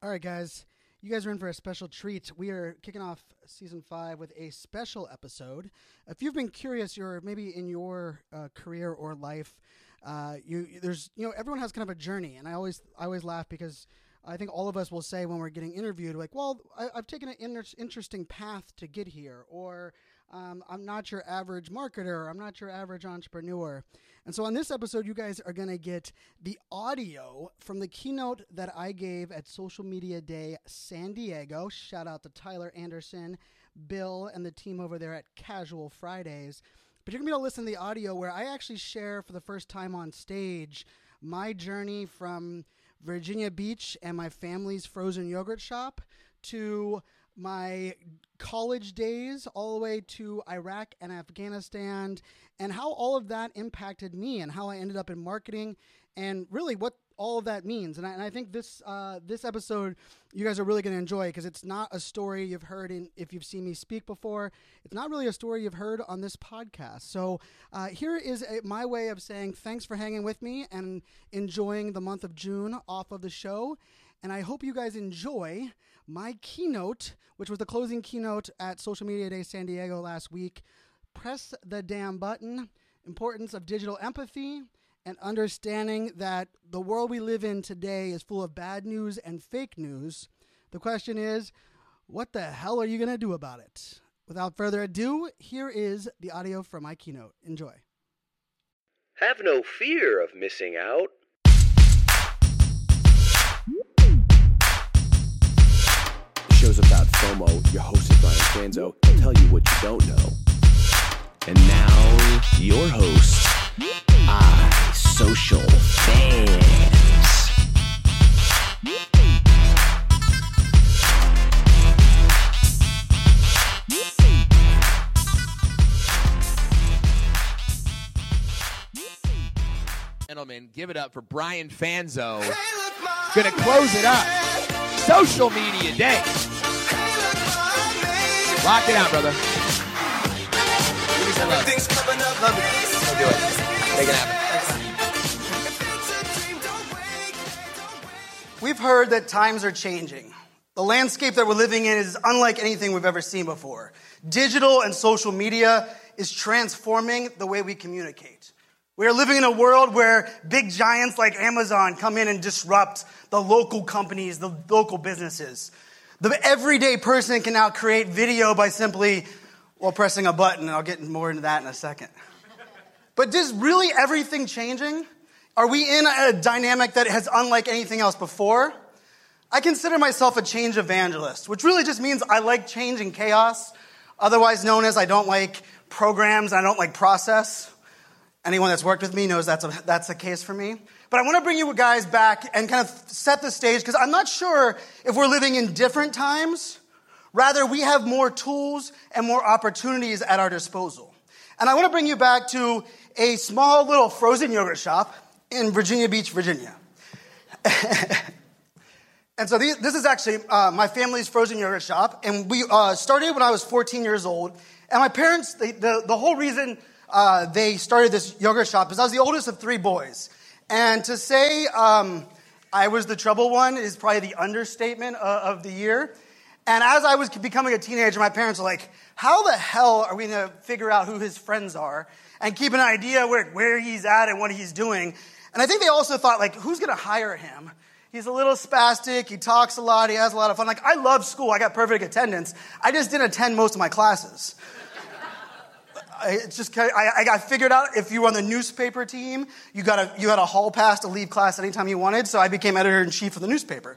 All right, guys. You guys are in for a special treat. We are kicking off season five with a special episode. If you've been curious, you're maybe in your uh, career or life, uh, you there's you know everyone has kind of a journey, and I always I always laugh because I think all of us will say when we're getting interviewed, like, well, I, have taken an inter- interesting path to get here, or um, I'm not your average marketer, I'm not your average entrepreneur. And so on this episode, you guys are going to get the audio from the keynote that I gave at Social Media Day San Diego. Shout out to Tyler Anderson, Bill, and the team over there at Casual Fridays. But you're going to be able to listen to the audio where I actually share for the first time on stage my journey from Virginia Beach and my family's frozen yogurt shop to my college days all the way to Iraq and Afghanistan and how all of that impacted me and how I ended up in marketing and really what all of that means. And I, and I think this uh, this episode you guys are really going to enjoy because it's not a story you've heard in if you've seen me speak before. It's not really a story you've heard on this podcast. So uh, here is a, my way of saying thanks for hanging with me and enjoying the month of June off of the show. And I hope you guys enjoy my keynote, which was the closing keynote at Social Media Day San Diego last week. Press the damn button. Importance of digital empathy and understanding that the world we live in today is full of bad news and fake news. The question is, what the hell are you going to do about it? Without further ado, here is the audio from my keynote. Enjoy. Have no fear of missing out. Show's about FOMO. Your host is Brian Fanzo. He'll tell you what you don't know. And now, your host, iSocialFanz. Gentlemen, give it up for Brian Fanzo. Gonna close it up. Social Media Day. Lock it out, brother. Give me some love. Love it. Go do it. Make it happen. We've heard that times are changing. The landscape that we're living in is unlike anything we've ever seen before. Digital and social media is transforming the way we communicate. We are living in a world where big giants like Amazon come in and disrupt the local companies, the local businesses. The everyday person can now create video by simply, well, pressing a button, and I'll get more into that in a second. But is really everything changing? Are we in a dynamic that has unlike anything else before? I consider myself a change evangelist, which really just means I like change and chaos, otherwise known as I don't like programs, I don't like process. Anyone that's worked with me knows that's a, that's a case for me. But I want to bring you guys back and kind of set the stage because I'm not sure if we're living in different times. Rather, we have more tools and more opportunities at our disposal. And I want to bring you back to a small little frozen yogurt shop in Virginia Beach, Virginia. and so this is actually uh, my family's frozen yogurt shop. And we uh, started when I was 14 years old. And my parents, they, the, the whole reason uh, they started this yogurt shop is I was the oldest of three boys. And to say um, I was the trouble one is probably the understatement of, of the year. And as I was becoming a teenager, my parents were like, how the hell are we going to figure out who his friends are and keep an idea where, where he's at and what he's doing? And I think they also thought, like, who's going to hire him? He's a little spastic. He talks a lot. He has a lot of fun. Like, I love school. I got perfect attendance. I just didn't attend most of my classes. It's just I, I figured out if you were on the newspaper team, you got a you had a hall pass to leave class anytime you wanted. So I became editor in chief of the newspaper.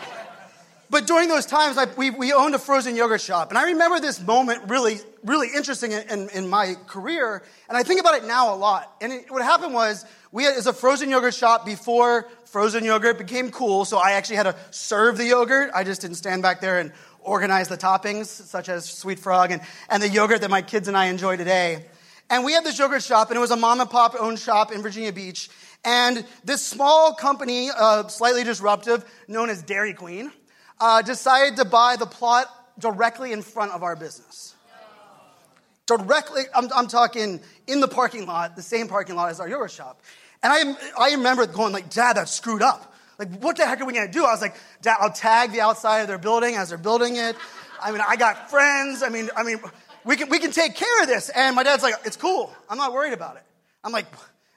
but during those times, I, we, we owned a frozen yogurt shop, and I remember this moment really really interesting in, in, in my career, and I think about it now a lot. And it, what happened was we had, a frozen yogurt shop before frozen yogurt became cool, so I actually had to serve the yogurt. I just didn't stand back there and organize the toppings, such as Sweet Frog and, and the yogurt that my kids and I enjoy today. And we had this yogurt shop, and it was a mom and pop owned shop in Virginia Beach. And this small company, uh, slightly disruptive, known as Dairy Queen, uh, decided to buy the plot directly in front of our business. Directly, I'm, I'm talking in the parking lot, the same parking lot as our yogurt shop. And I, I remember going like, Dad, that's screwed up. Like, what the heck are we gonna do? I was like, Dad, I'll tag the outside of their building as they're building it. I mean, I got friends. I mean, I mean, we can, we can take care of this. And my dad's like, it's cool. I'm not worried about it. I'm like,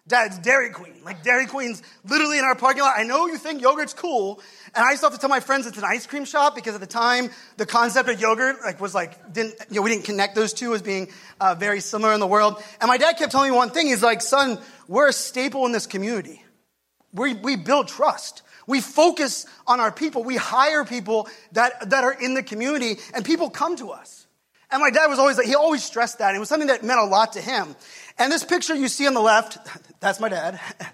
Dad, it's Dairy Queen. Like Dairy Queen's literally in our parking lot. I know you think yogurt's cool. And I used to have to tell my friends it's an ice cream shop because at the time the concept of yogurt like was like didn't you know we didn't connect those two as being uh, very similar in the world. And my dad kept telling me one thing. He's like, son, we're a staple in this community. We we build trust. We focus on our people. We hire people that, that are in the community, and people come to us. And my dad was always like, he always stressed that. It was something that meant a lot to him. And this picture you see on the left, that's my dad.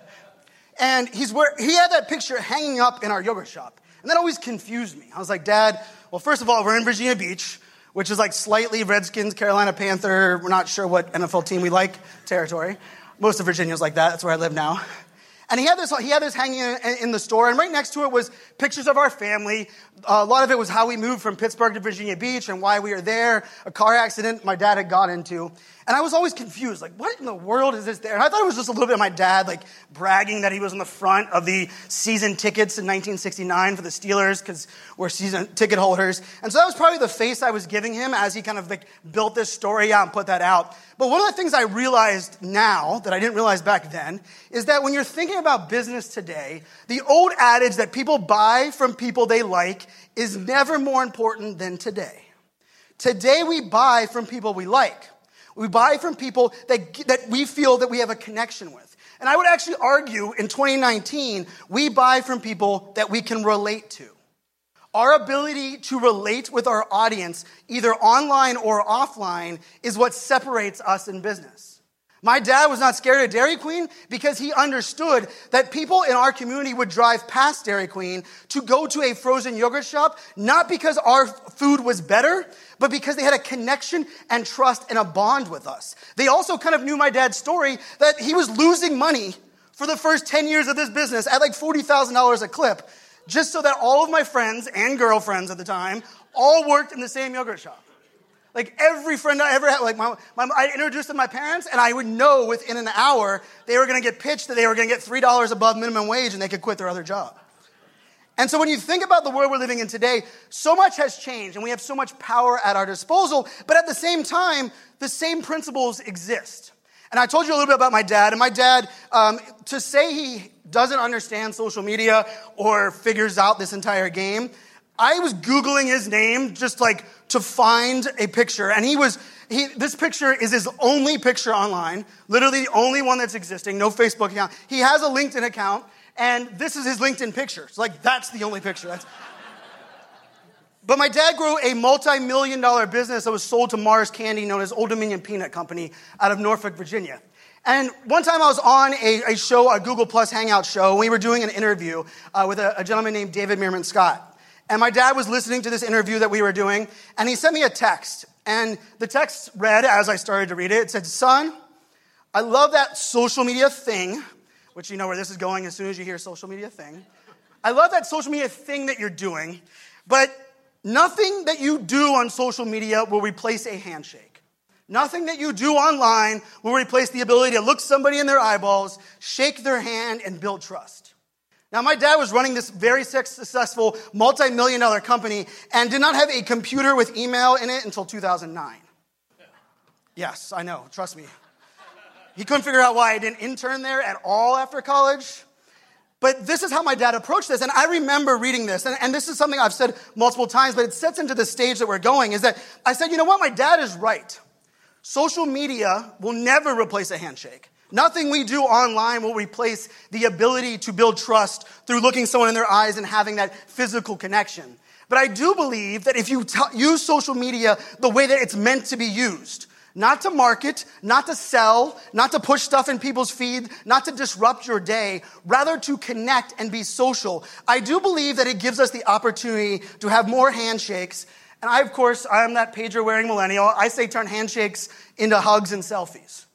And he's where, he had that picture hanging up in our yogurt shop. And that always confused me. I was like, Dad, well, first of all, we're in Virginia Beach, which is like slightly Redskins, Carolina Panther, we're not sure what NFL team we like territory. Most of Virginia's like that. That's where I live now. And he had this, he had this hanging in, the store, and right next to it was pictures of our family. A lot of it was how we moved from Pittsburgh to Virginia Beach and why we were there, a car accident my dad had got into. And I was always confused, like, what in the world is this there? And I thought it was just a little bit of my dad, like, bragging that he was on the front of the season tickets in 1969 for the Steelers, because we're season ticket holders. And so that was probably the face I was giving him as he kind of, like, built this story out and put that out. But one of the things I realized now that I didn't realize back then is that when you're thinking about business today, the old adage that people buy from people they like is never more important than today. Today we buy from people we like. We buy from people that, that we feel that we have a connection with. And I would actually argue in 2019, we buy from people that we can relate to. Our ability to relate with our audience, either online or offline, is what separates us in business. My dad was not scared of Dairy Queen because he understood that people in our community would drive past Dairy Queen to go to a frozen yogurt shop, not because our food was better, but because they had a connection and trust and a bond with us. They also kind of knew my dad's story that he was losing money for the first 10 years of this business at like $40,000 a clip, just so that all of my friends and girlfriends at the time all worked in the same yogurt shop. Like every friend I ever had, like my, my, I introduced them to my parents, and I would know within an hour they were going to get pitched that they were going to get three dollars above minimum wage, and they could quit their other job. And so when you think about the world we're living in today, so much has changed, and we have so much power at our disposal. But at the same time, the same principles exist. And I told you a little bit about my dad, and my dad, um, to say he doesn't understand social media or figures out this entire game, I was Googling his name just like to find a picture, and he was, he, this picture is his only picture online, literally the only one that's existing, no Facebook account. He has a LinkedIn account, and this is his LinkedIn picture. So, like, that's the only picture. That's... but my dad grew a multi million dollar business that was sold to Mars Candy, known as Old Dominion Peanut Company, out of Norfolk, Virginia. And one time I was on a, a show, a Google Plus Hangout show, we were doing an interview uh, with a, a gentleman named David Meerman Scott. And my dad was listening to this interview that we were doing, and he sent me a text. And the text read, as I started to read it, it said, Son, I love that social media thing, which you know where this is going as soon as you hear social media thing. I love that social media thing that you're doing, but nothing that you do on social media will replace a handshake. Nothing that you do online will replace the ability to look somebody in their eyeballs, shake their hand, and build trust. Now, my dad was running this very successful multi million dollar company and did not have a computer with email in it until 2009. Yes, I know, trust me. He couldn't figure out why I didn't intern there at all after college. But this is how my dad approached this. And I remember reading this. And, and, this is something I've said multiple times, but it sets into the stage that we're going is that I said, you know what? My dad is right. Social media will never replace a handshake. Nothing we do online will replace the ability to build trust through looking someone in their eyes and having that physical connection. But I do believe that if you t- use social media the way that it's meant to be used, not to market, not to sell, not to push stuff in people's feed, not to disrupt your day, rather to connect and be social. I do believe that it gives us the opportunity to have more handshakes. And I, of course, I'm that pager wearing millennial. I say turn handshakes into hugs and selfies.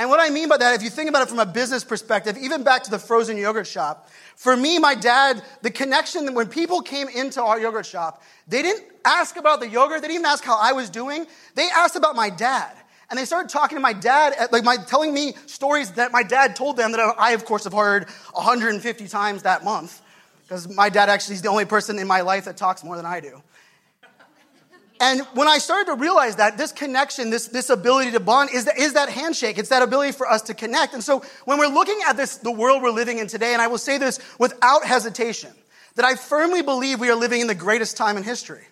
And what I mean by that, if you think about it from a business perspective, even back to the frozen yogurt shop, for me, my dad, the connection, when people came into our yogurt shop, they didn't ask about the yogurt, they didn't even ask how I was doing. They asked about my dad. And they started talking to my dad, like my, telling me stories that my dad told them that I, of course, have heard 150 times that month. because my dad actually is the only person in my life that talks more than I do. And when I started to realize that this connection, this, this ability to bond is, the, is that handshake. It's that ability for us to connect. And so when we're looking at this, the world we're living in today, and I will say this without hesitation, that I firmly believe we are living in the greatest time in history.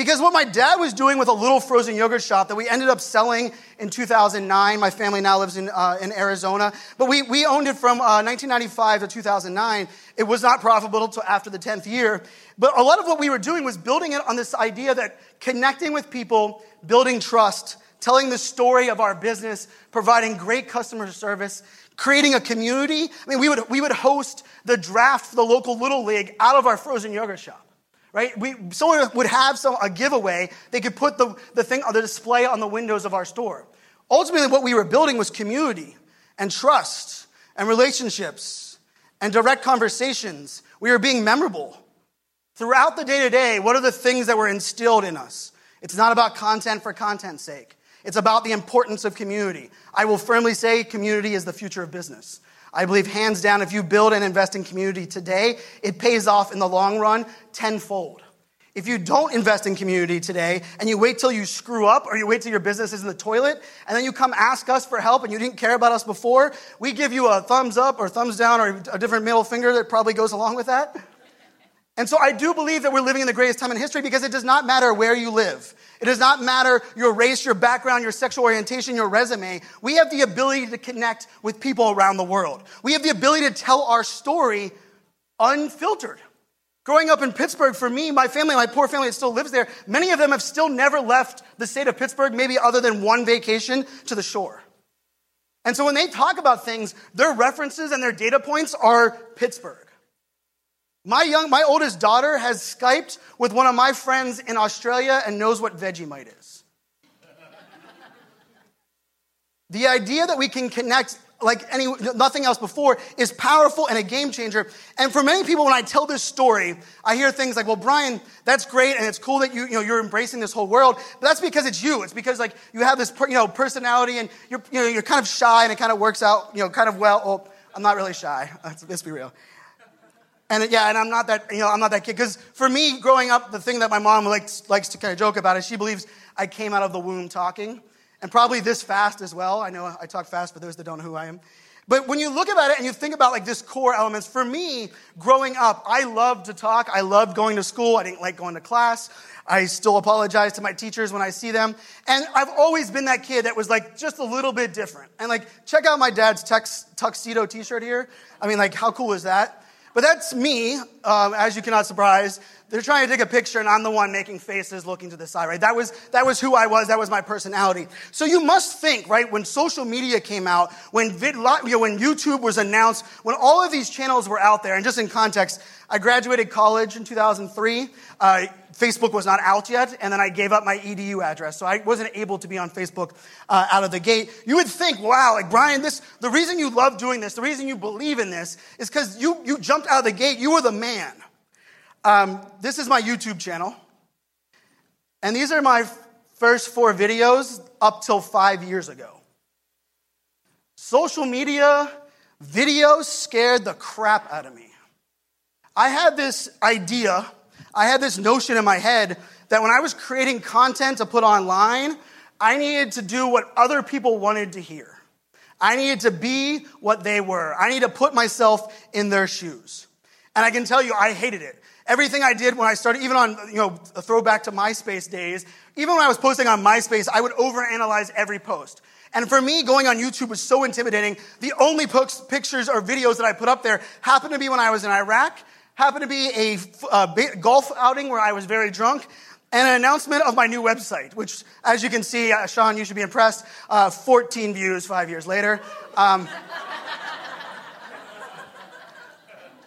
Because what my dad was doing with a little frozen yogurt shop that we ended up selling in 2009, my family now lives in, uh, in Arizona, but we, we owned it from uh, 1995 to 2009. It was not profitable until after the 10th year. But a lot of what we were doing was building it on this idea that connecting with people, building trust, telling the story of our business, providing great customer service, creating a community. I mean, we would, we would host the draft for the local Little League out of our frozen yogurt shop right? We, someone would have some, a giveaway. They could put the, the thing the display on the windows of our store. Ultimately, what we were building was community and trust and relationships and direct conversations. We were being memorable. Throughout the day to day, what are the things that were instilled in us? It's not about content for content's sake. It's about the importance of community. I will firmly say community is the future of business. I believe hands down, if you build and invest in community today, it pays off in the long run tenfold. If you don't invest in community today and you wait till you screw up or you wait till your business is in the toilet and then you come ask us for help and you didn't care about us before, we give you a thumbs up or thumbs down or a different middle finger that probably goes along with that. And so I do believe that we're living in the greatest time in history because it does not matter where you live. It does not matter your race, your background, your sexual orientation, your resume. We have the ability to connect with people around the world. We have the ability to tell our story unfiltered. Growing up in Pittsburgh, for me, my family, my poor family that still lives there, many of them have still never left the state of Pittsburgh, maybe other than one vacation to the shore. And so when they talk about things, their references and their data points are Pittsburgh. My young, my oldest daughter has Skyped with one of my friends in Australia and knows what Vegemite is. the idea that we can connect like any nothing else before is powerful and a game changer. And for many people, when I tell this story, I hear things like, "Well, Brian, that's great, and it's cool that you you know you're embracing this whole world." But that's because it's you. It's because like you have this you know personality, and you're you know you're kind of shy, and it kind of works out you know kind of well. Well, I'm not really shy. Let's, let's be real. And yeah, and I'm not that, you know, I'm not that kid. Because for me, growing up, the thing that my mom likes, likes to kind of joke about is she believes I came out of the womb talking. And probably this fast as well. I know I talk fast for those that don't know who I am. But when you look about it and you think about like this core elements, for me, growing up, I loved to talk. I loved going to school. I didn't like going to class. I still apologize to my teachers when I see them. And I've always been that kid that was like just a little bit different. And like, check out my dad's tux, tuxedo t shirt here. I mean, like, how cool is that? But that's me, um, as you cannot surprise. They're trying to take a picture, and I'm the one making faces looking to the side, right? That was, that was who I was. That was my personality. So you must think, right, when social media came out, when, vid, when YouTube was announced, when all of these channels were out there, and just in context, I graduated college in 2003. Uh, Facebook was not out yet, and then I gave up my edu address, so I wasn't able to be on Facebook uh, out of the gate. You would think, wow, like Brian, this the reason you love doing this, the reason you believe in this, is because you you jumped out of the gate. You were the man. Um, this is my YouTube channel, and these are my first four videos up till five years ago. Social media videos scared the crap out of me. I had this idea I had this notion in my head that when I was creating content to put online, I needed to do what other people wanted to hear. I needed to be what they were. I needed to put myself in their shoes. And I can tell you, I hated it. Everything I did when I started, even on, you know, a throwback to MySpace days, even when I was posting on MySpace, I would overanalyze every post. And for me, going on YouTube was so intimidating. The only pictures or videos that I put up there happened to be when I was in Iraq happened to be a uh, golf outing where I was very drunk, and an announcement of my new website, which, as you can see, uh, Sean, you should be impressed, uh, 14 views five years later. Um,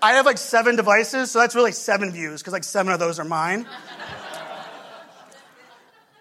I have like seven devices, so that's really seven views, because like seven of those are mine.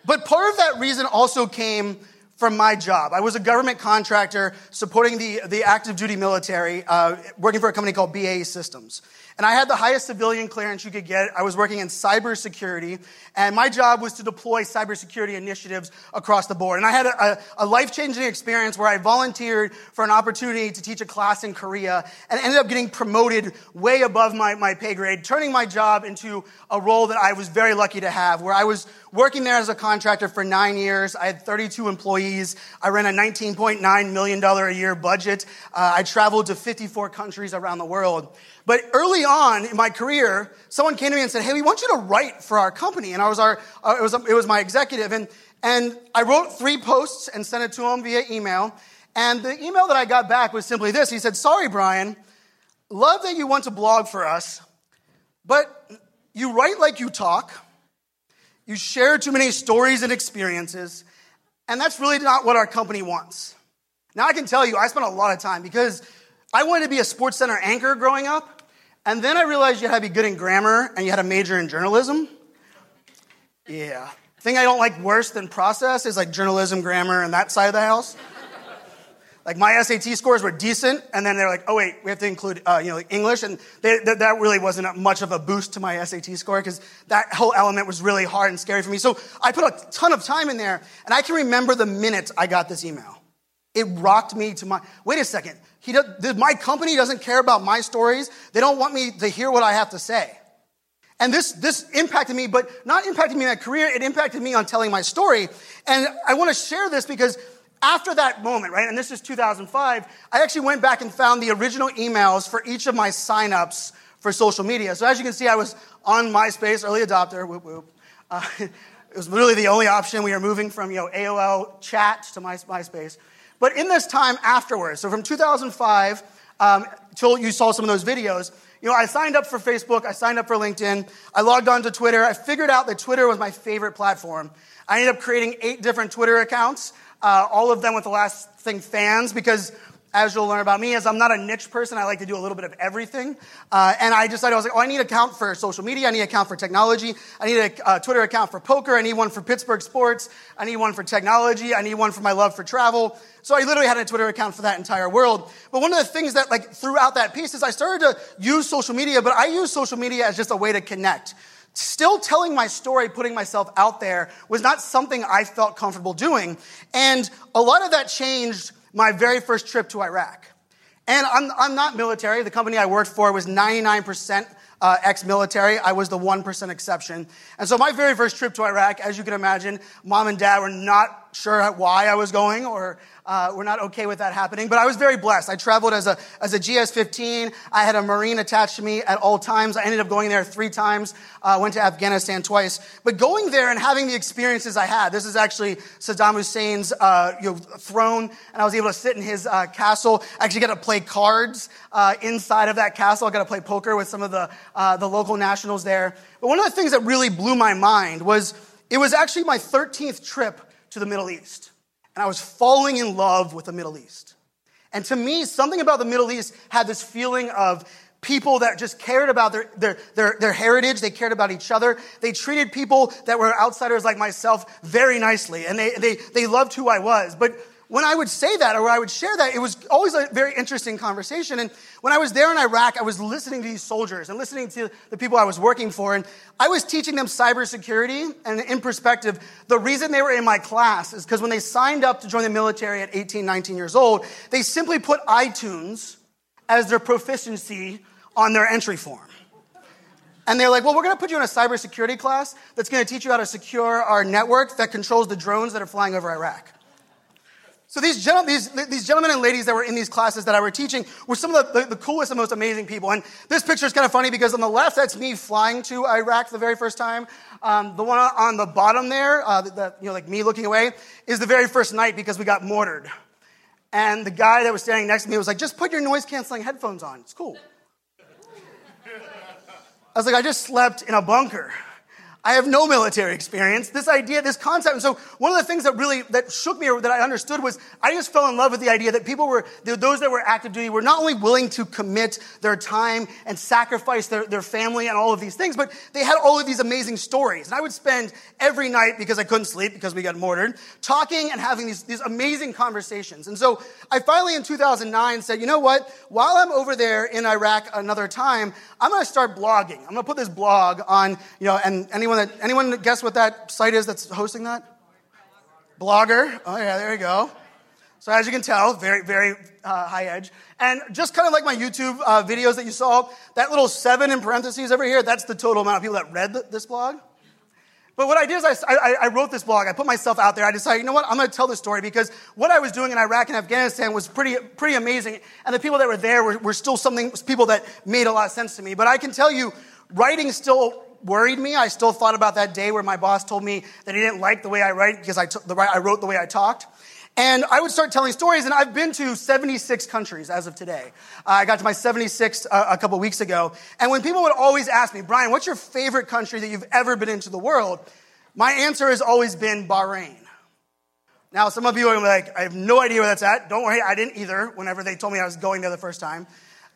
but part of that reason also came from my job. I was a government contractor supporting the, the active duty military, uh, working for a company called BAE Systems. And I had the highest civilian clearance you could get. I was working in cybersecurity, and my job was to deploy cybersecurity initiatives across the board. And I had a, a life changing experience where I volunteered for an opportunity to teach a class in Korea and ended up getting promoted way above my, my pay grade, turning my job into a role that I was very lucky to have, where I was working there as a contractor for nine years. I had 32 employees. I ran a $19.9 million a year budget. Uh, I traveled to 54 countries around the world. But early on in my career, someone came to me and said, Hey, we want you to write for our company. And I was our, uh, it, was, it was my executive. And, and I wrote three posts and sent it to him via email. And the email that I got back was simply this He said, Sorry, Brian, love that you want to blog for us, but you write like you talk. You share too many stories and experiences, and that's really not what our company wants. Now, I can tell you, I spent a lot of time because I wanted to be a Sports Center anchor growing up, and then I realized you had to be good in grammar and you had a major in journalism. Yeah. Thing I don't like worse than process is like journalism, grammar, and that side of the house. Like my SAT scores were decent, and then they're like, "Oh wait, we have to include uh, you know like English," and they, that, really wasn't much of a boost to my SAT score because that whole element was really hard and scary for me. So I put a ton of time in there, and I can remember the minute I got this email. It rocked me to my. Wait a second, he does, my company doesn't care about my stories. They don't want me to hear what I have to say. And this, this impacted me, but not impacted me in my career, it impacted me on telling my story. And I want to share this because after that moment, right, and this is 2005, I actually went back and found the original emails for each of my signups for social media. So as you can see, I was on MySpace, early adopter, whoop whoop. Uh, it was literally the only option. We were moving from you know AOL chat to My, MySpace. But in this time afterwards, so from 2005 um, till you saw some of those videos, you know, I signed up for Facebook, I signed up for LinkedIn, I logged on to Twitter. I figured out that Twitter was my favorite platform. I ended up creating eight different Twitter accounts uh, all of them with the last thing fans, because as you'll learn about me, as I'm not a niche person, I like to do a little bit of everything. Uh, and I decided I was like, oh, I need an account for social media. I need an account for technology. I need a uh, Twitter account for poker. I need one for Pittsburgh sports. I need one for technology. I need one for my love for travel. So I literally had a Twitter account for that entire world. But one of the things that like throughout that piece is I started to use social media, but I use social media as just a way to connect. Still telling my story, putting myself out there was not something I felt comfortable doing. And a lot of that changed my very first trip to Iraq. And I'm, I'm not military. The company I worked for was 99% uh, ex military. I was the 1% exception. And so my very first trip to Iraq, as you can imagine, mom and dad were not sure why I was going or uh, we're not okay with that happening. But I was very blessed. I traveled as a, as a GS-15. I had a Marine attached to me at all times. I ended up going there three times. Uh, went to Afghanistan twice. But going there and having the experiences I had, this is actually Saddam Hussein's uh, you know, throne, and I was able to sit in his uh, castle. I actually got to play cards uh, inside of that castle. I got to play poker with some of the, uh, the local nationals there. But one of the things that really blew my mind was it was actually my 13th trip to the Middle East and I was falling in love with the Middle East. And to me, something about the Middle East had this feeling of people that just cared about their, their, their, their, heritage. They cared about each other. They treated people that were outsiders like myself very nicely. And they, they, they loved who I was. But when I would say that or I would share that, it was always a very interesting conversation. And when I was there in Iraq, I was listening to these soldiers and listening to the people I was working for. And I was teaching them cybersecurity. And in perspective, the reason they were in my class is because when they signed up to join the military at 18, 19 years old, they simply put iTunes as their proficiency on their entry form. And they're like, well, we're going to put you in a cybersecurity class that's going to teach you how to secure our network that controls the drones that are flying over Iraq. So these, gen- these, these gentlemen and ladies that were in these classes that I were teaching were some of the, the, the, coolest and most amazing people. And this picture is kind of funny because on the left, that's me flying to Iraq the very first time. Um, the one on the bottom there, uh, the, you know, like me looking away, is the very first night because we got mortared. And the guy that was standing next to me was like, just put your noise canceling headphones on. It's cool. I was like, I just slept in a bunker. I have no military experience. This idea, this concept. And so one of the things that really, that shook me or that I understood was I just fell in love with the idea that people were, those that were active duty were not only willing to commit their time and sacrifice their, their family and all of these things, but they had all of these amazing stories. And I would spend every night, because I couldn't sleep because we got mortared, talking and having these, these amazing conversations. And so I finally in 2009 said, you know what? While I'm over there in Iraq another time, I'm going to start blogging. I'm going to put this blog on, you know, and anyone that, anyone guess what that site is that's hosting that? Blogger. Oh, yeah, there you go. So as you can tell, very, very uh, high edge. And just kind of like my YouTube uh, videos that you saw, that little seven in parentheses over here, that's the total amount of people that read this blog. But what I did is I, I, I, wrote this blog. I put myself out there. I decided, you know what? I'm going to tell this story because what I was doing in Iraq and Afghanistan was pretty, pretty amazing. And the people that were there were, were still something, people that made a lot of sense to me. But I can tell you, writing still worried me. I still thought about that day where my boss told me that he didn't like the way I write because I, t- the, I wrote the way I talked. And I would start telling stories, and I've been to 76 countries as of today. Uh, I got to my 76th uh, a couple weeks ago. And when people would always ask me, Brian, what's your favorite country that you've ever been into the world? My answer has always been Bahrain. Now, some of you are like, I have no idea where that's at. Don't worry, I didn't either whenever they told me I was going there the first time.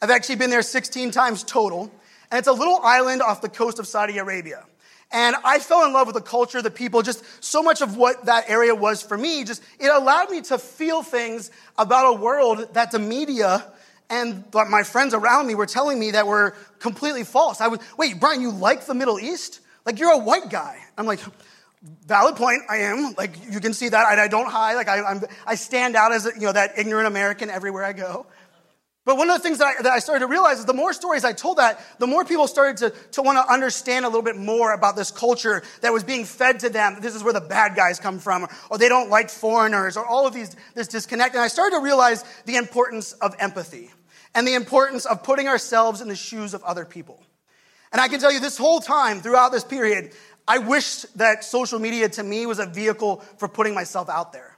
I've actually been there 16 times total. And it's a little island off the coast of Saudi Arabia. And I fell in love with the culture, the people, just so much of what that area was for me. Just it allowed me to feel things about a world that the media and my friends around me were telling me that were completely false. I was, wait, Brian, you like the Middle East? Like you're a white guy. I'm like, valid point. I am. Like you can see that. I, I don't hide. Like I, I'm, I stand out as you know that ignorant American everywhere I go. But one of the things that I, that I, started to realize is the more stories I told that, the more people started to, to want to understand a little bit more about this culture that was being fed to them. This is where the bad guys come from, or they don't like foreigners, or all of these, this disconnect. And I started to realize the importance of empathy and the importance of putting ourselves in the shoes of other people. And I can tell you this whole time, throughout this period, I wished that social media to me was a vehicle for putting myself out there.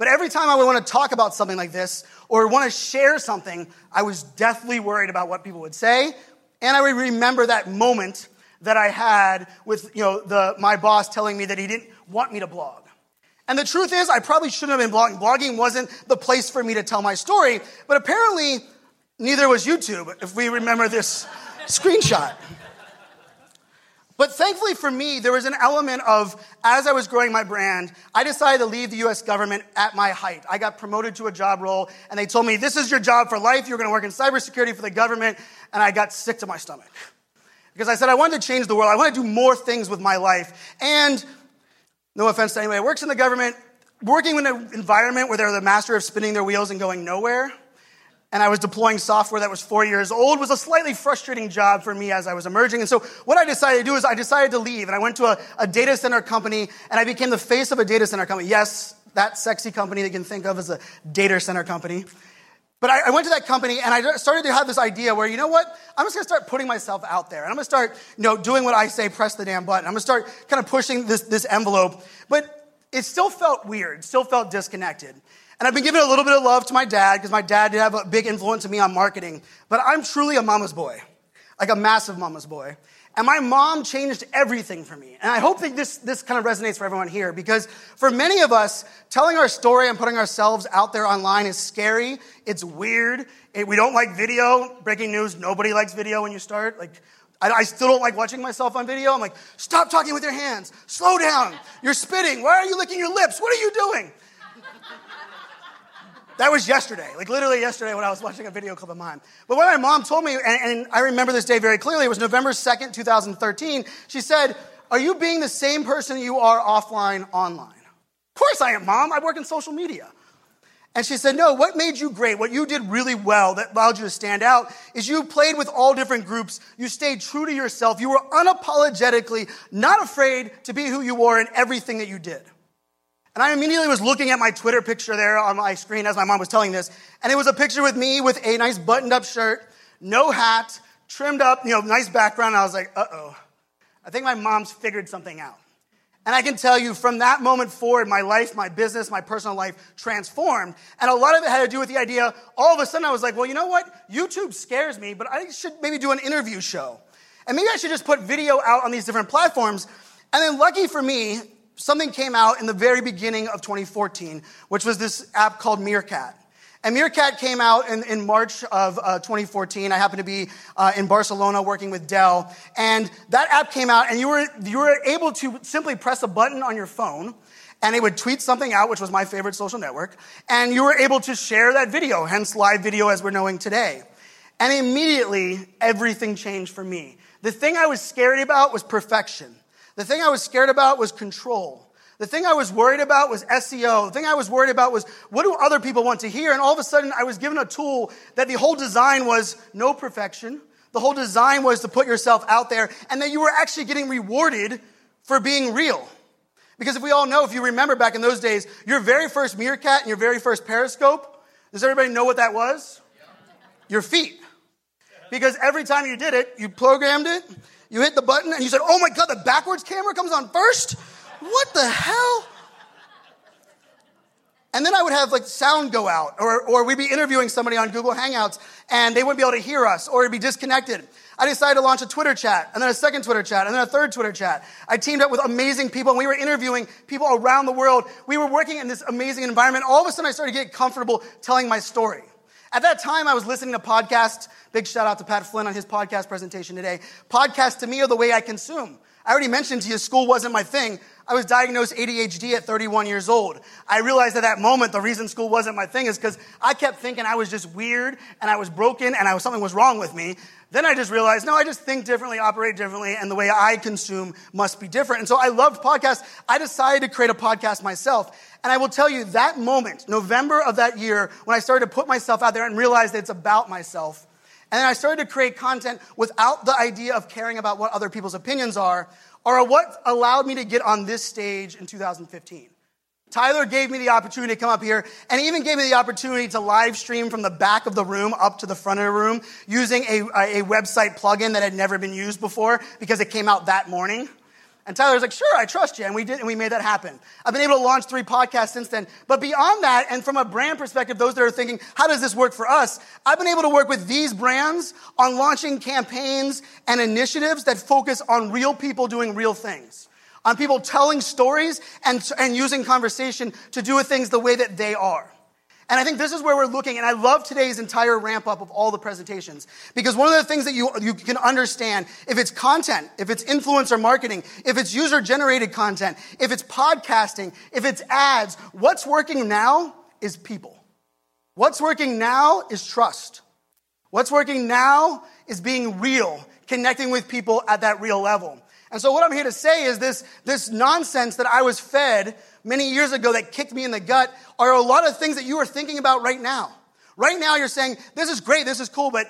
But every time I would want to talk about something like this or want to share something, I was deathly worried about what people would say. And I would remember that moment that I had with you know, the, my boss telling me that he didn't want me to blog. And the truth is, I probably shouldn't have been blogging. Blogging wasn't the place for me to tell my story, but apparently, neither was YouTube, if we remember this screenshot. But thankfully for me, there was an element of, as I was growing my brand, I decided to leave the US government at my height. I got promoted to a job role, and they told me, This is your job for life. You're going to work in cybersecurity for the government. And I got sick to my stomach. Because I said, I wanted to change the world. I want to do more things with my life. And no offense to anybody works in the government, working in an environment where they're the master of spinning their wheels and going nowhere and I was deploying software that was four years old was a slightly frustrating job for me as I was emerging. And so what I decided to do is I decided to leave and I went to a, a data center company and I became the face of a data center company. Yes, that sexy company that you can think of as a data center company. But I, I, went to that company and I started to have this idea where, you know what? I'm just gonna start putting myself out there. And I'm gonna start, you know, doing what I say, press the damn button. I'm gonna start kind of pushing this, this envelope. But it still felt weird, still felt disconnected. And I've been giving a little bit of love to my dad because my dad did have a big influence on me on marketing. But I'm truly a mama's boy, like a massive mama's boy. And my mom changed everything for me. And I hope that this, this kind of resonates for everyone here because for many of us, telling our story and putting ourselves out there online is scary. It's weird. It, we don't like video. Breaking news, nobody likes video when you start. Like, I, I still don't like watching myself on video. I'm like, stop talking with your hands. Slow down. You're spitting. Why are you licking your lips? What are you doing? That was yesterday, like literally yesterday when I was watching a video clip of mine. But what my mom told me, and, and I remember this day very clearly, it was November 2nd, 2013. She said, Are you being the same person you are offline online? Of course I am, mom. I work in social media. And she said, No, what made you great, what you did really well that allowed you to stand out, is you played with all different groups. You stayed true to yourself. You were unapologetically not afraid to be who you were in everything that you did. And I immediately was looking at my Twitter picture there on my screen as my mom was telling this. And it was a picture with me with a nice buttoned up shirt, no hat, trimmed up, you know, nice background. I was like, uh oh. I think my mom's figured something out. And I can tell you from that moment forward, my life, my business, my personal life transformed. And a lot of it had to do with the idea, all of a sudden I was like, well, you know what? YouTube scares me, but I should maybe do an interview show. And maybe I should just put video out on these different platforms. And then, lucky for me, something came out in the very beginning of 2014, which was this app called Meerkat. And Meerkat came out in, in March of uh, 2014. I happened to be uh, in Barcelona working with Dell. And that app came out, and you were, you were able to simply press a button on your phone, and it would tweet something out, which was my favorite social network. And you were able to share that video, hence live video as we're knowing today. And immediately, everything changed for me. The thing I was scared about was perfection. The thing I was scared about was control. The thing I was worried about was SEO. The thing I was worried about was what do other people want to hear? And all of a sudden, I was given a tool that the whole design was no perfection. The whole design was to put yourself out there and that you were actually getting rewarded for being real. Because if we all know, if you remember back in those days, your very first Meerkat and your very first Periscope, does everybody know what that was? Your feet. Because every time you did it, you programmed it, you hit the button, and you said, Oh my God, the backwards camera comes on first? what the hell? And then I would have like sound go out, or, or we'd be interviewing somebody on Google Hangouts and they wouldn't be able to hear us, or it'd be disconnected. I decided to launch a Twitter chat, and then a second Twitter chat, and then a third Twitter chat. I teamed up with amazing people, and we were interviewing people around the world. We were working in this amazing environment. All of a sudden, I started to get comfortable telling my story. At that time, I was listening to podcasts. Big shout out to Pat Flynn on his podcast presentation today. Podcasts to me are the way I consume. I already mentioned to you, school wasn't my thing. I was diagnosed ADHD at 31 years old. I realized at that moment the reason school wasn't my thing is because I kept thinking I was just weird and I was broken and I was, something was wrong with me. Then I just realized, no, I just think differently, operate differently, and the way I consume must be different. And so I loved podcasts. I decided to create a podcast myself. And I will tell you that moment, November of that year, when I started to put myself out there and realized that it's about myself, then I started to create content without the idea of caring about what other people's opinions are, are what allowed me to get on this stage in 2015. Tyler gave me the opportunity to come up here and even gave me the opportunity to live stream from the back of the room up to the front of the room using a, a website plugin that had never been used before because it came out that morning. And Tyler was like, sure, I trust you. And we did, and we made that happen. I've been able to launch three podcasts since then. But beyond that, and from a brand perspective, those that are thinking, how does this work for us? I've been able to work with these brands on launching campaigns and initiatives that focus on real people doing real things. On people telling stories and, and using conversation to do things the way that they are. And I think this is where we're looking, and I love today's entire ramp up of all the presentations. Because one of the things that you, you can understand, if it's content, if it's influencer marketing, if it's user generated content, if it's podcasting, if it's ads, what's working now is people. What's working now is trust. What's working now is being real, connecting with people at that real level. And so what I'm here to say is this, this nonsense that I was fed many years ago that kicked me in the gut are a lot of things that you are thinking about right now. Right now, you're saying, this is great, this is cool, but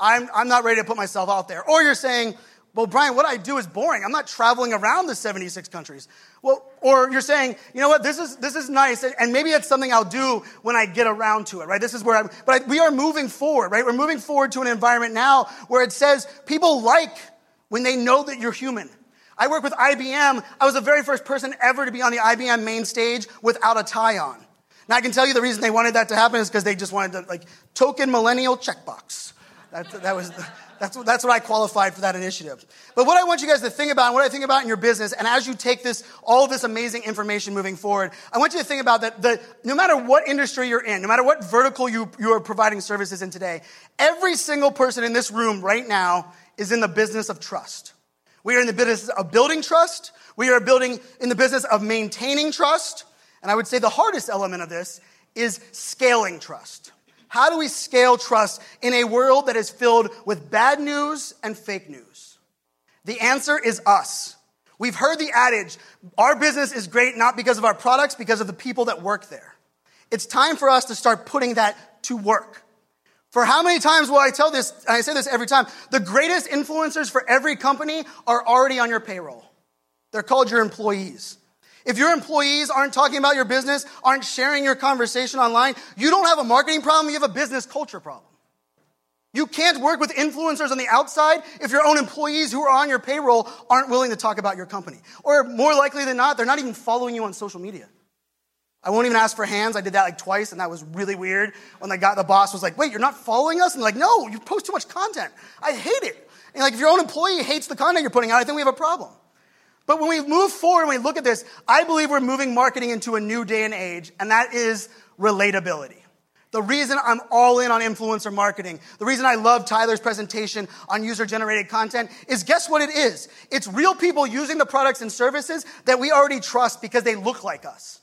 I'm, I'm not ready to put myself out there. Or you're saying, well, Brian, what I do is boring. I'm not traveling around the 76 countries. Well, or you're saying, you know what, this is, this is nice, and maybe it's something I'll do when I get around to it, right? This is where I'm, but I, we are moving forward, right? We're moving forward to an environment now where it says people like when they know that you're human. I work with IBM. I was the very first person ever to be on the IBM main stage without a tie on. Now I can tell you the reason they wanted that to happen is because they just wanted to like token millennial checkbox. That, that was that's what, that's what I qualified for that initiative. But what I want you guys to think about, and what I think about in your business, and as you take this all this amazing information moving forward, I want you to think about that. The, no matter what industry you're in, no matter what vertical you you are providing services in today, every single person in this room right now is in the business of trust. We are in the business of building trust. We are building in the business of maintaining trust. And I would say the hardest element of this is scaling trust. How do we scale trust in a world that is filled with bad news and fake news? The answer is us. We've heard the adage, our business is great not because of our products, because of the people that work there. It's time for us to start putting that to work. For how many times will I tell this? I say this every time. The greatest influencers for every company are already on your payroll. They're called your employees. If your employees aren't talking about your business, aren't sharing your conversation online, you don't have a marketing problem, you have a business culture problem. You can't work with influencers on the outside if your own employees who are on your payroll aren't willing to talk about your company. Or more likely than not, they're not even following you on social media. I won't even ask for hands. I did that like twice, and that was really weird. When I got the boss was like, "Wait, you're not following us?" And like, "No, you post too much content. I hate it." And like, if your own employee hates the content you're putting out, I think we have a problem. But when we move forward and we look at this, I believe we're moving marketing into a new day and age, and that is relatability. The reason I'm all in on influencer marketing, the reason I love Tyler's presentation on user generated content is guess what it is? It's real people using the products and services that we already trust because they look like us,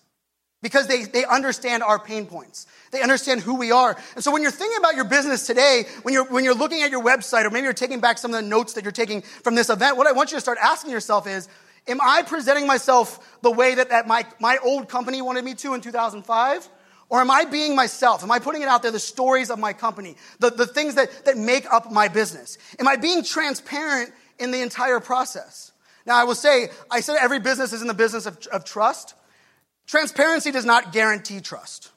because they, they understand our pain points. They understand who we are. And so when you're thinking about your business today, when you're, when you're looking at your website, or maybe you're taking back some of the notes that you're taking from this event, what I want you to start asking yourself is, am I presenting myself the way that, that my, my old company wanted me to in 2005? Or am I being myself? Am I putting it out there, the stories of my company, the, the things that, that make up my business? Am I being transparent in the entire process? Now, I will say, I said every business is in the business of, of trust. Transparency does not guarantee trust.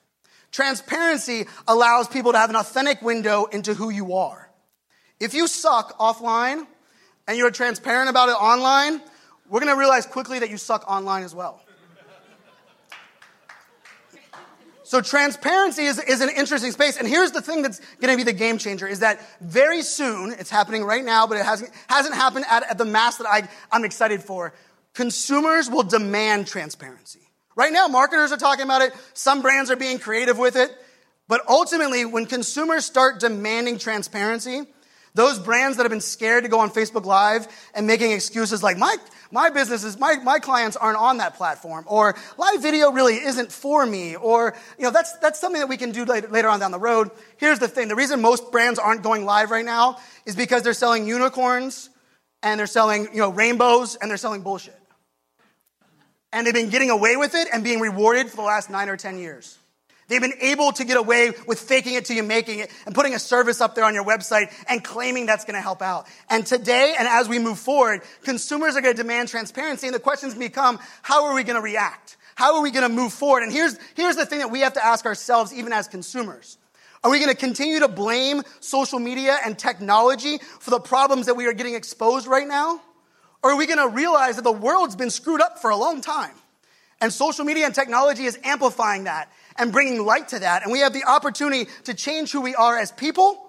Transparency allows people to have an authentic window into who you are. If you suck offline and you're transparent about it online, we're going to realize quickly that you suck online as well. So transparency is, is an interesting space. And here's the thing that's going to be the game changer is that very soon, it's happening right now, but it hasn't, hasn't happened at, at the mass that I, I'm excited for. Consumers will demand transparency. Right now, marketers are talking about it. Some brands are being creative with it. But ultimately, when consumers start demanding transparency, those brands that have been scared to go on Facebook Live and making excuses like, my, my businesses, my, my clients aren't on that platform, or live video really isn't for me, or, you know, that's, that's something that we can do later, later on down the road. Here's the thing. The reason most brands aren't going live right now is because they're selling unicorns, and they're selling, you know, rainbows, and they're selling bullshit. And they've been getting away with it and being rewarded for the last nine or 10 years. They've been able to get away with faking it till you making it and putting a service up there on your website and claiming that's going to help out. And today and as we move forward, consumers are going to demand transparency and the questions become, how are we going to react? How are we going to move forward? And here's, here's the thing that we have to ask ourselves even as consumers. Are we going to continue to blame social media and technology for the problems that we are getting exposed right now? Or are we going to realize that the world's been screwed up for a long time? And social media and technology is amplifying that and bringing light to that. And we have the opportunity to change who we are as people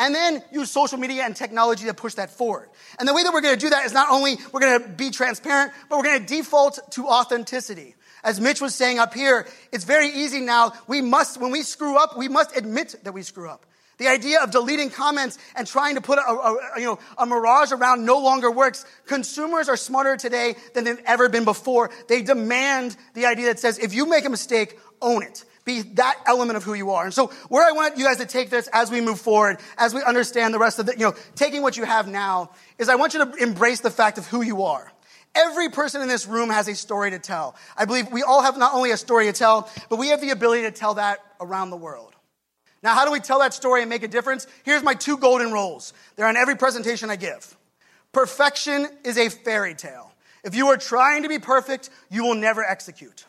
and then use social media and technology to push that forward. And the way that we're going to do that is not only we're going to be transparent, but we're going to default to authenticity. As Mitch was saying up here, it's very easy now. We must, when we screw up, we must admit that we screw up. The idea of deleting comments and trying to put a, a, you know, a mirage around no longer works. Consumers are smarter today than they've ever been before. They demand the idea that says, if you make a mistake, own it. Be that element of who you are. And so where I want you guys to take this as we move forward, as we understand the rest of the, you know, taking what you have now, is I want you to embrace the fact of who you are. Every person in this room has a story to tell. I believe we all have not only a story to tell, but we have the ability to tell that around the world. Now, how do we tell that story and make a difference? Here's my two golden rules. They're on every presentation I give. Perfection is a fairy tale. If you are trying to be perfect, you will never execute.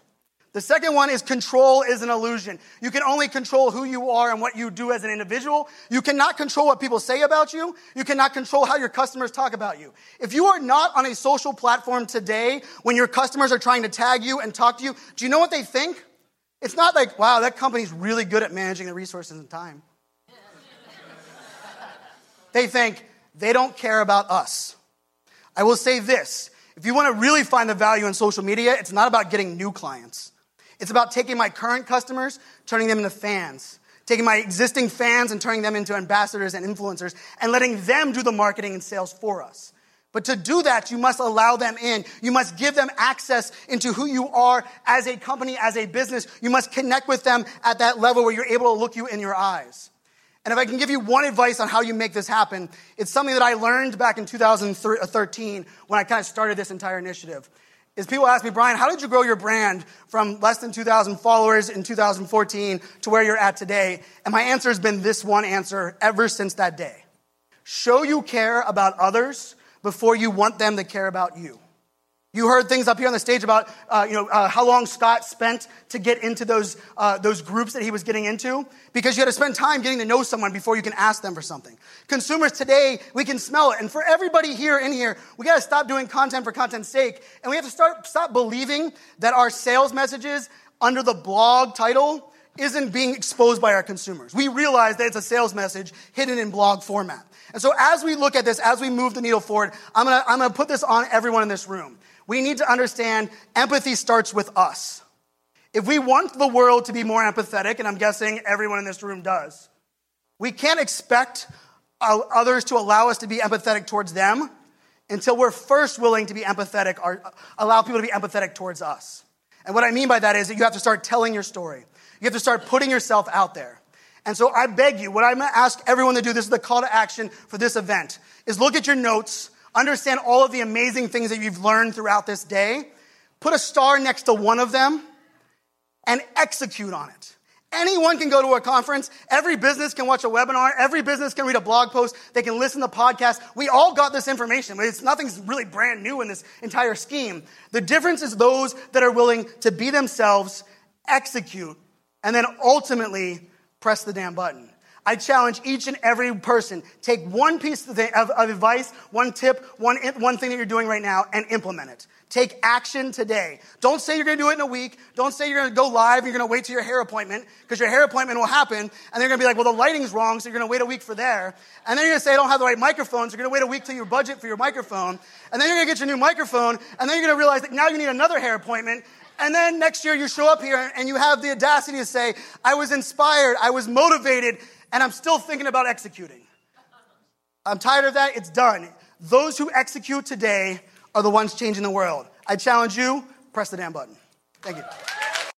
The second one is control is an illusion. You can only control who you are and what you do as an individual. You cannot control what people say about you. You cannot control how your customers talk about you. If you are not on a social platform today when your customers are trying to tag you and talk to you, do you know what they think? It's not like, wow, that company's really good at managing the resources and time. they think they don't care about us. I will say this if you want to really find the value in social media, it's not about getting new clients. It's about taking my current customers, turning them into fans, taking my existing fans and turning them into ambassadors and influencers, and letting them do the marketing and sales for us. But to do that, you must allow them in. You must give them access into who you are as a company, as a business. You must connect with them at that level where you're able to look you in your eyes. And if I can give you one advice on how you make this happen, it's something that I learned back in 2013 when I kind of started this entire initiative. Is people ask me, Brian, how did you grow your brand from less than 2,000 followers in 2014 to where you're at today? And my answer has been this one answer ever since that day. Show you care about others before you want them to care about you. You heard things up here on the stage about, uh, you know, uh, how long Scott spent to get into those, uh, those groups that he was getting into, because you had to spend time getting to know someone before you can ask them for something. Consumers today, we can smell it. And for everybody here in here, we got to stop doing content for content's sake. And we have to start, stop believing that our sales messages under the blog title isn't being exposed by our consumers. We realize that it's a sales message hidden in blog format. And so as we look at this, as we move the needle forward, I'm gonna, I'm gonna put this on everyone in this room. we need to understand empathy starts with us. If we want the world to be more empathetic, and I'm guessing everyone in this room does, we can't expect uh, others to allow us to be empathetic towards them until we're first willing to be empathetic or uh, allow people to be empathetic towards us. And what I mean by that is that you have to start telling your story. You have to start putting yourself out there. And so I beg you, what I'm going to ask everyone to do, this is the call to action for this event, is look at your notes, understand all of the amazing things that you've learned throughout this day, put a star next to one of them, and execute on it. Anyone can go to a conference. Every business can watch a webinar. Every business can read a blog post. They can listen to podcasts. We all got this information, it's nothing's really brand new in this entire scheme. The difference is those that are willing to be themselves, execute, and then ultimately press the damn button. I challenge each and every person, take one piece of, of, of advice, one tip, one, one thing that you're doing right now, and implement it. Take action today. Don't say you're going to do it in a week. Don't say you're going to go live. You're going to wait till your hair appointment because your hair appointment will happen. And they're going to be like, well, the lighting's wrong. So you're going to wait a week for there. And then you're going to say, I don't have the right microphone. So you're going to wait a week till your budget for your microphone. And then you're going to get your new microphone. And then you're going to realize that now you need another hair appointment. And then next year you show up here and you have the audacity to say, I was inspired. I was motivated. And I'm still thinking about executing. I'm tired of that. It's done. Those who execute today are the ones changing the world. I challenge you, press the damn button. Thank you.